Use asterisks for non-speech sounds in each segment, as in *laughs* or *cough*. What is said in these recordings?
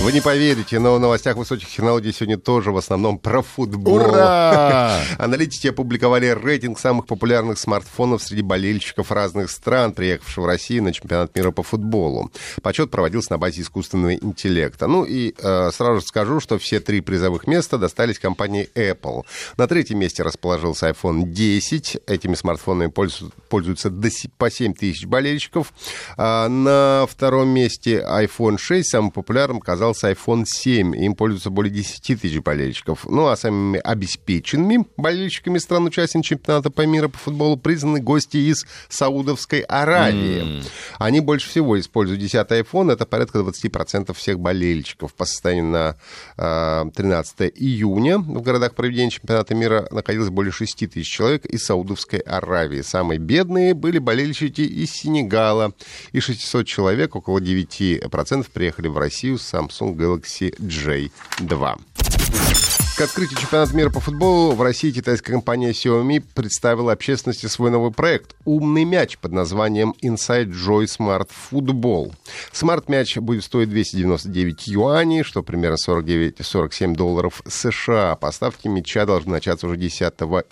Вы не поверите, но в новостях высоких технологий сегодня тоже в основном про футбол. Ура! *laughs* Аналитики опубликовали рейтинг самых популярных смартфонов среди болельщиков разных стран, приехавших в Россию на чемпионат мира по футболу. Подсчет проводился на базе искусственного интеллекта. Ну и э, сразу же скажу, что все три призовых места достались компании Apple. На третьем месте расположился iPhone 10. Этими смартфонами пользуются, пользуются до, по 7 тысяч болельщиков. А на втором месте iPhone 6. Самым популярным оказался iPhone 7. Им пользуются более 10 тысяч болельщиков. Ну а самыми обеспеченными болельщиками стран-участниц чемпионата по миру по футболу признаны гости из Саудовской Аравии. Mm. Они больше всего используют 10 iPhone. Это порядка 20% всех болельщиков. По состоянию на э, 13 июня в городах проведения чемпионата мира находилось более 6 тысяч человек из Саудовской Аравии. Самые бедные были болельщики из Сенегала. И 600 человек, около 9% приехали в Россию с Samsung Samsung Galaxy J2. К открытию чемпионата мира по футболу в России китайская компания Xiaomi представила общественности свой новый проект «Умный мяч» под названием Inside Joy Smart Football. Смарт-мяч будет стоить 299 юаней, что примерно 49-47 долларов США. Поставки мяча должны начаться уже 10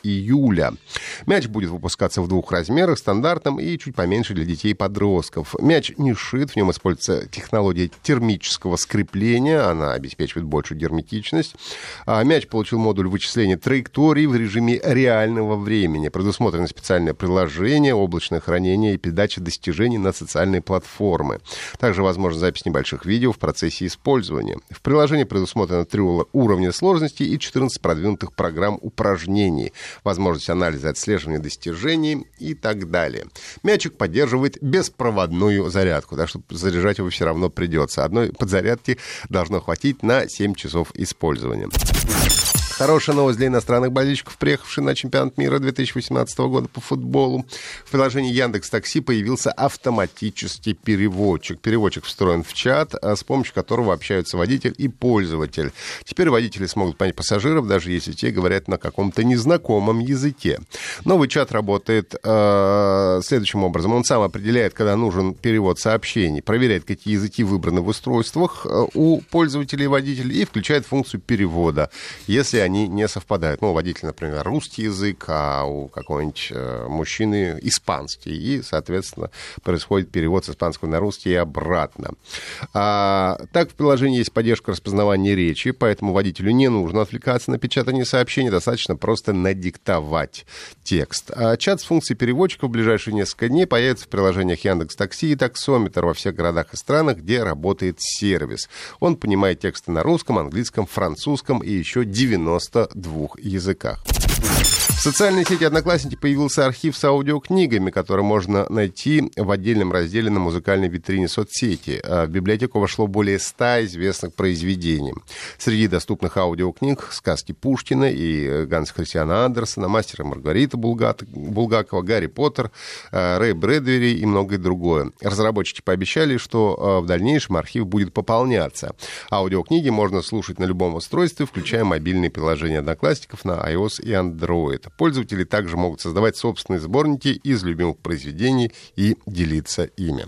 июля. Мяч будет выпускаться в двух размерах, стандартном и чуть поменьше для детей и подростков. Мяч не шит, в нем используется технология термического скрепления, она обеспечивает большую герметичность. А мяч Мяч получил модуль вычисления траекторий в режиме реального времени. Предусмотрено специальное приложение, облачное хранение и передача достижений на социальные платформы. Также возможна запись небольших видео в процессе использования. В приложении предусмотрено три уровня сложности и 14 продвинутых программ упражнений, возможность анализа отслеживания достижений и так далее. Мячик поддерживает беспроводную зарядку, так что заряжать его все равно придется. Одной подзарядки должно хватить на 7 часов использования. Хорошая новость для иностранных болельщиков, приехавших на чемпионат мира 2018 года по футболу. В приложении Яндекс Такси появился автоматический переводчик. Переводчик встроен в чат, а с помощью которого общаются водитель и пользователь. Теперь водители смогут понять пассажиров, даже если те говорят на каком-то незнакомом языке. Новый чат работает э, следующим образом. Он сам определяет, когда нужен перевод сообщений, проверяет, какие языки выбраны в устройствах э, у пользователей и водителей и включает функцию перевода, если они не совпадают. Ну, у водителя, например, русский язык, а у какого-нибудь э, мужчины испанский. И, соответственно, происходит перевод с испанского на русский и обратно. А, так, в приложении есть поддержка распознавания речи, поэтому водителю не нужно отвлекаться на печатание сообщений, достаточно просто надиктовать текст. А чат с функцией переводчика в ближайшие несколько дней появится в приложениях Яндекс Такси и Таксометр во всех городах и странах, где работает сервис. Он понимает тексты на русском, английском, французском и еще 90 92 языках. В социальной сети Одноклассники появился архив с аудиокнигами, который можно найти в отдельном разделе на музыкальной витрине соцсети. А в библиотеку вошло более 100 известных произведений. Среди доступных аудиокниг сказки Пушкина и Ганса Христиана Андерсона, Мастера Маргарита Булгакова, Гарри Поттер, а, Рэй Брэдбери и многое другое. Разработчики пообещали, что а, в дальнейшем архив будет пополняться. Аудиокниги можно слушать на любом устройстве, включая мобильные приложения Одноклассников на iOS и Android. Пользователи также могут создавать собственные сборники из любимых произведений и делиться ими.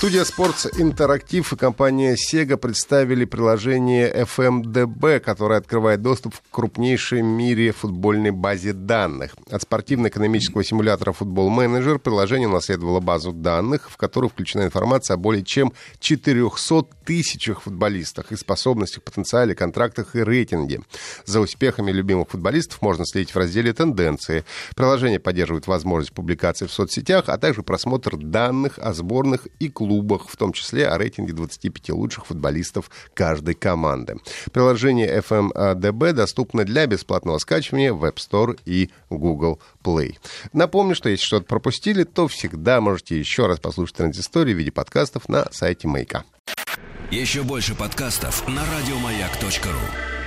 Студия Sports Interactive и компания Sega представили приложение FMDB, которое открывает доступ к крупнейшей в мире футбольной базе данных. От спортивно-экономического симулятора Football Manager приложение унаследовало базу данных, в которую включена информация о более чем 400 тысячах футболистах, их способностях, потенциале, контрактах и рейтинге. За успехами любимых футболистов можно следить в разделе «Тенденции». Приложение поддерживает возможность публикации в соцсетях, а также просмотр данных о сборных и клубах клубах, в том числе о рейтинге 25 лучших футболистов каждой команды. Приложение FMDB доступно для бесплатного скачивания в App Store и Google Play. Напомню, что если что-то пропустили, то всегда можете еще раз послушать транзисторию в виде подкастов на сайте Маяка. Еще больше подкастов на радиомаяк.ру